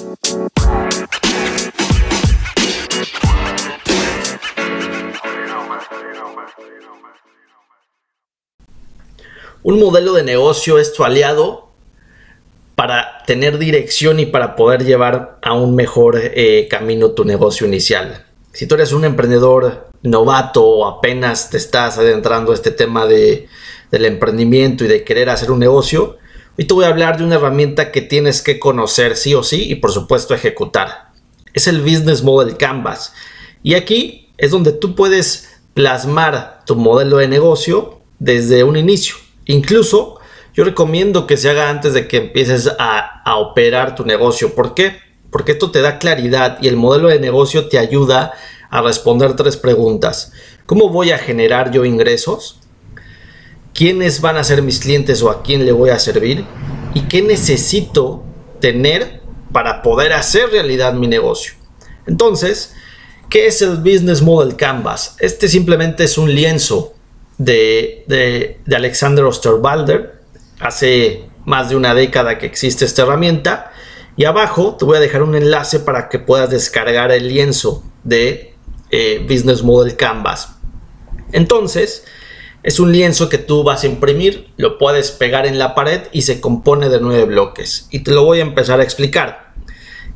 Un modelo de negocio es tu aliado para tener dirección y para poder llevar a un mejor eh, camino tu negocio inicial. Si tú eres un emprendedor novato o apenas te estás adentrando a este tema de, del emprendimiento y de querer hacer un negocio, hoy te voy a hablar de una herramienta que tienes que conocer sí o sí y por supuesto ejecutar. Es el Business Model Canvas. Y aquí es donde tú puedes plasmar tu modelo de negocio desde un inicio. Incluso yo recomiendo que se haga antes de que empieces a, a operar tu negocio. ¿Por qué? Porque esto te da claridad y el modelo de negocio te ayuda a responder tres preguntas. ¿Cómo voy a generar yo ingresos? ¿Quiénes van a ser mis clientes o a quién le voy a servir? ¿Y qué necesito tener para poder hacer realidad mi negocio? Entonces, ¿qué es el Business Model Canvas? Este simplemente es un lienzo de, de, Alexander Osterwalder. Hace más de una década que existe esta herramienta. Y abajo te voy a dejar un enlace para que puedas descargar el lienzo de eh, Business Model Canvas. Entonces, es un lienzo que tú vas a imprimir, lo puedes pegar en la pared y se compone de nueve bloques. Y te lo voy a empezar a explicar.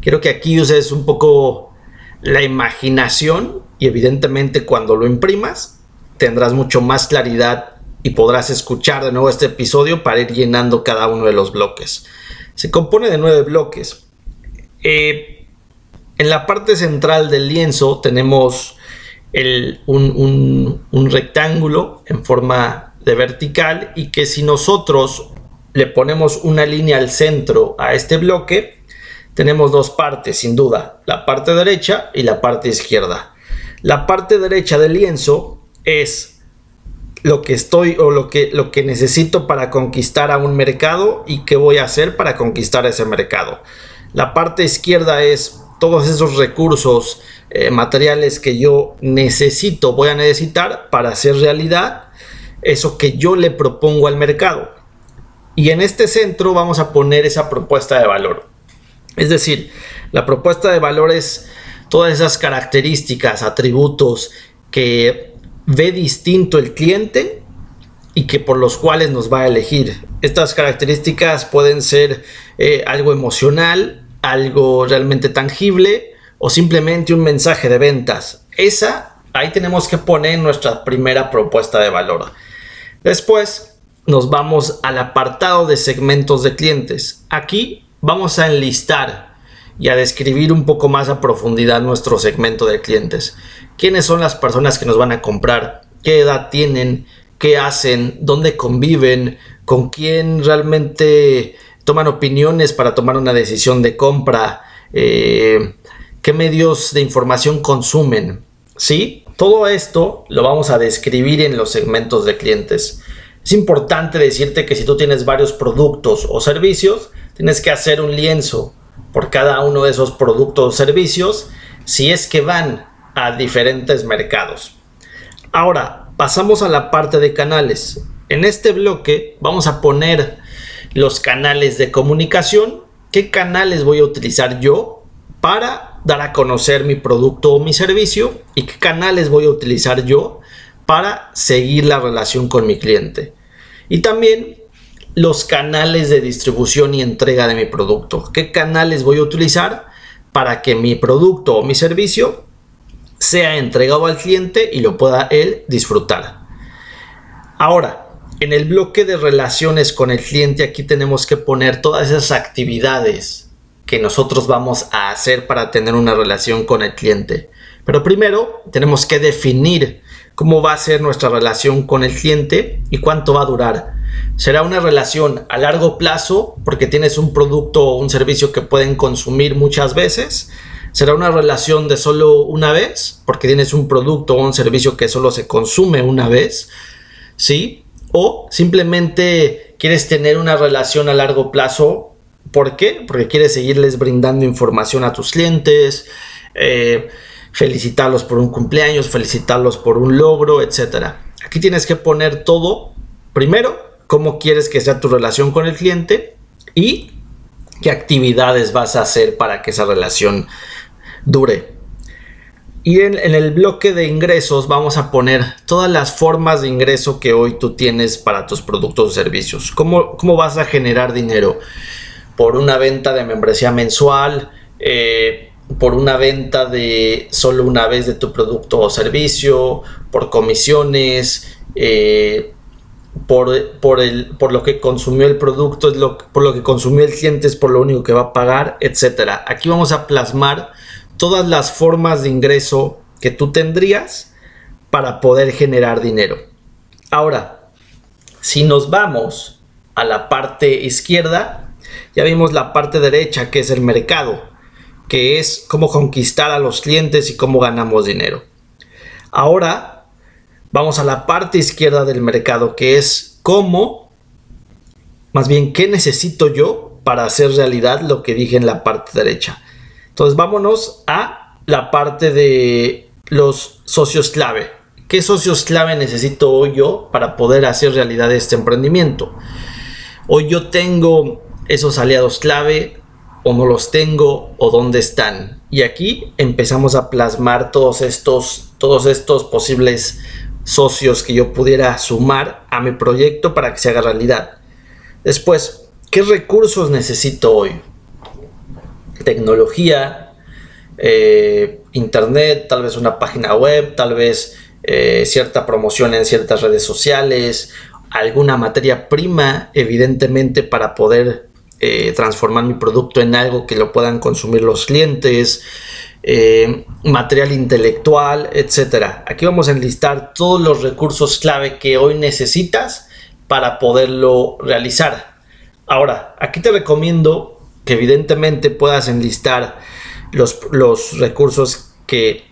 Quiero que aquí uses un poco la imaginación y evidentemente cuando lo imprimas tendrás mucho más claridad y podrás escuchar de nuevo este episodio para ir llenando cada uno de los bloques. Se compone de nueve bloques. Eh, en la parte central del lienzo tenemos un, un rectángulo en forma de vertical y que si nosotros le ponemos una línea al centro a este bloque, tenemos dos partes sin duda, la parte derecha y la parte izquierda. La parte derecha del lienzo es lo que estoy o lo que, lo que necesito para conquistar a un mercado y qué voy a hacer para conquistar ese mercado. La parte izquierda es todos esos recursos eh, materiales que yo necesito, voy a necesitar para hacer realidad eso que yo le propongo al mercado. Y en este centro vamos a poner esa propuesta de valor. Es decir, la propuesta de valor es todas esas características, atributos que ve distinto el cliente y que por los cuales nos va a elegir. Estas características pueden ser eh, algo emocional, algo realmente tangible o simplemente un mensaje de ventas. Esa ahí tenemos que poner nuestra primera propuesta de valor. Después nos vamos al apartado de segmentos de clientes. Aquí vamos a enlistar y a describir un poco más a profundidad nuestro segmento de clientes quiénes son las personas que nos van a comprar, qué edad tienen, qué hacen, dónde conviven, con quién realmente toman opiniones para tomar una decisión de compra, eh, qué medios de información consumen. ¿Sí? Todo esto lo vamos a describir en los segmentos de clientes. Es importante decirte que si tú tienes varios productos o servicios, tienes que hacer un lienzo por cada uno de esos productos o servicios si es que van a diferentes mercados. Ahora, pasamos a la parte de canales. En este bloque vamos a poner los canales de comunicación. ¿Qué canales voy a utilizar yo para dar a conocer mi producto o mi servicio? ¿Y qué canales voy a utilizar yo para seguir la relación con mi cliente? Y también los canales de distribución y entrega de mi producto. ¿Qué canales voy a utilizar para que mi producto o mi servicio sea entregado al cliente y lo pueda él disfrutar. Ahora, en el bloque de relaciones con el cliente aquí tenemos que poner todas esas actividades que nosotros vamos a hacer para tener una relación con el cliente. Pero primero tenemos que definir cómo va a ser nuestra relación con el cliente y cuánto va a durar. Será una relación a largo plazo porque tienes un producto o un servicio que pueden consumir muchas veces será una relación de solo una vez, porque tienes un producto o un servicio que solo se consume una vez, ¿sí? O simplemente quieres tener una relación a largo plazo, ¿por qué? Porque quieres seguirles brindando información a tus clientes, eh, felicitarlos por un cumpleaños, felicitarlos por un logro, etc. Aquí tienes que poner todo, primero, cómo quieres que sea tu relación con el cliente y qué actividades vas a hacer para que esa relación dure. Y en, el bloque de ingresos vamos a poner todas las formas de ingreso que hoy tú tienes para tus productos o servicios. ¿Cómo, cómo vas a generar dinero? Por una venta de membresía mensual, eh, por una venta de solo una vez de tu producto o servicio, por comisiones, eh, por, por, el, por lo que consumió el producto, es lo, por lo que consumió el cliente, es por lo único que va a pagar, etc. Aquí vamos a plasmar todas las formas de ingreso que tú tendrías para poder generar dinero. Ahora, si nos vamos a la parte izquierda, ya vimos la parte derecha que es el mercado, que es cómo conquistar a los clientes y cómo ganamos dinero. Ahora Vamos a la parte izquierda del mercado, que es cómo, más bien, qué necesito yo para hacer realidad lo que dije en la parte derecha. Entonces vámonos a la parte de los socios clave. ¿Qué socios clave necesito hoy yo para poder hacer realidad este emprendimiento? Hoy yo tengo esos aliados clave o no los tengo o dónde están. Y aquí empezamos a plasmar todos estos, todos estos posibles socios que yo pudiera sumar a mi proyecto para que se haga realidad. Después, ¿qué recursos necesito hoy? Tecnología, eh, internet, tal vez una página web, tal vez eh, cierta promoción en ciertas redes sociales, alguna materia prima, evidentemente, para poder eh, transformar mi producto en algo que lo puedan consumir los clientes, material intelectual, etcétera. Aquí vamos a enlistar todos los recursos clave que hoy necesitas para poderlo realizar. Ahora, aquí te recomiendo que evidentemente puedas enlistar los, los recursos que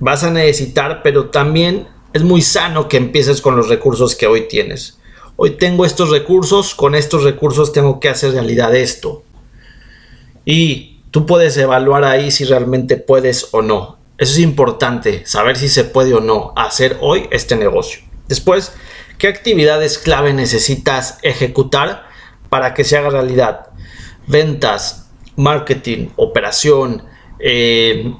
vas a necesitar, pero también es muy sano que empieces con los recursos que hoy tienes. Hoy tengo estos recursos, con estos recursos tengo que hacer realidad esto. Y tú puedes evaluar ahí si realmente puedes o no. Eso es importante, saber si se puede o no hacer hoy este negocio. Después, ¿qué actividades clave necesitas ejecutar para que se haga realidad? Ventas, marketing, operación, eh,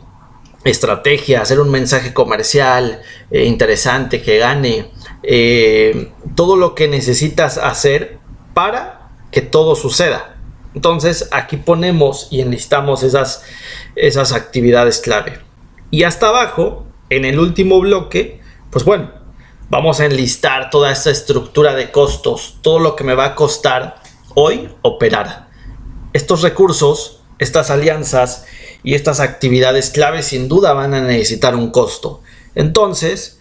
estrategia, hacer un mensaje comercial eh, interesante que gane, eh, todo lo que necesitas hacer para que todo suceda. Entonces aquí ponemos y enlistamos esas, esas actividades clave. Y hasta abajo, en el último bloque, pues bueno, vamos a enlistar toda esta estructura de costos, todo lo que me va a costar hoy operar. Estos recursos, estas alianzas y estas actividades clave sin duda van a necesitar un costo. Entonces,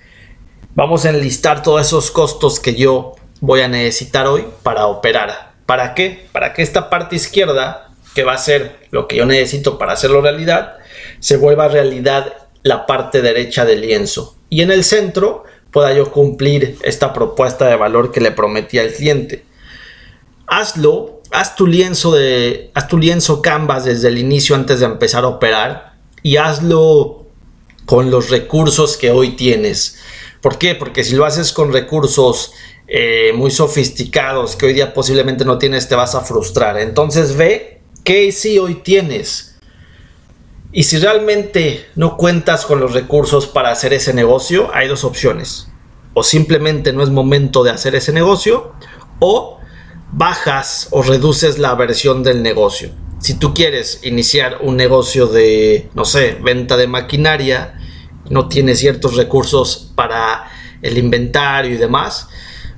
vamos a enlistar todos esos costos que yo voy a necesitar hoy para operar. ¿Para qué? Para que esta parte izquierda, que va a ser lo que yo necesito para hacerlo realidad, se vuelva realidad la parte derecha del lienzo. Y en el centro pueda yo cumplir esta propuesta de valor que le prometí al cliente. Hazlo, haz tu lienzo de, haz tu lienzo Canvas desde el inicio antes de empezar a operar y hazlo con los recursos que hoy tienes. ¿Por qué? Porque si lo haces con recursos eh, muy sofisticados que hoy día posiblemente no tienes, te vas a frustrar. Entonces ve qué sí hoy tienes. Y si realmente no cuentas con los recursos para hacer ese negocio, hay dos opciones. O simplemente no es momento de hacer ese negocio, o bajas o reduces la versión del negocio. Si tú quieres iniciar un negocio de, no sé, venta de maquinaria, no tienes ciertos recursos para el inventario y demás,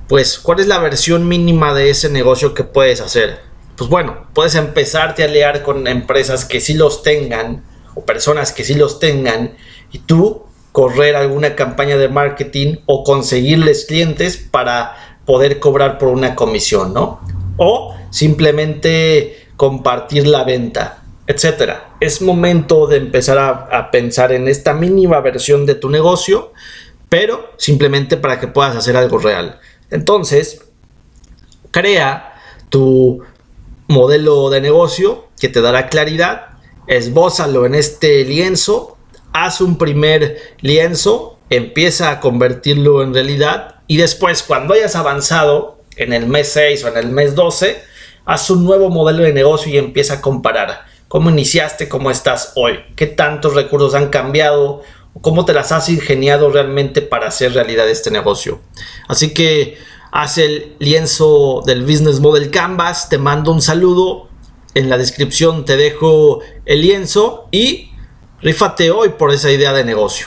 pues, ¿cuál es la versión mínima de ese negocio que puedes hacer? Pues bueno, puedes empezarte a aliar con empresas que sí los tengan o personas que sí los tengan y tú correr alguna campaña de marketing o conseguirles clientes para poder cobrar por una comisión, ¿no? O simplemente compartir la venta, etcétera. Es momento de empezar a, a, pensar en esta mínima versión de tu negocio, pero simplemente para que puedas hacer algo real. Entonces, crea tu modelo de negocio que te dará claridad, esbózalo en este lienzo, haz un primer lienzo, empieza a convertirlo en realidad y después cuando hayas avanzado en el mes 6 o en el mes 12, haz un nuevo modelo de negocio y empieza a comparar. ¿Cómo iniciaste? ¿Cómo estás hoy? ¿Qué tantos recursos han cambiado? ¿Cómo te las has ingeniado realmente para hacer realidad este negocio? Así que haz el lienzo del Business Model Canvas, te mando un saludo. En la descripción te dejo el lienzo y rífate hoy por esa idea de negocio.